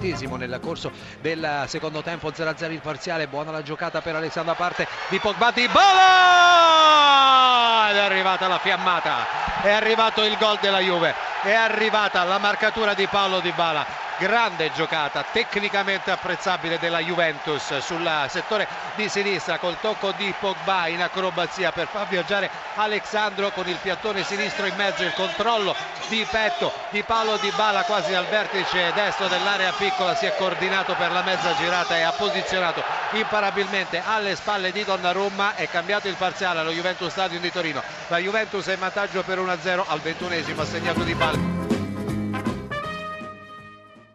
nel corso del secondo tempo 0-0 il parziale buona la giocata per Alessandro da parte di Pogba di Bola ed è arrivata la fiammata è arrivato il gol della Juve è arrivata la marcatura di Paolo Di Bala grande giocata tecnicamente apprezzabile della Juventus sul settore di sinistra col tocco di Pogba in acrobazia per far viaggiare Alexandro con il piattone sinistro in mezzo il controllo di petto di Paolo Di Bala quasi al vertice destro dell'area piccola si è coordinato per la mezza girata e ha posizionato imparabilmente alle spalle di Donnarumma. È cambiato il parziale allo Juventus Stadium di Torino. La Juventus è in vantaggio per 1-0 al ventunesimo ha segnato Di Bala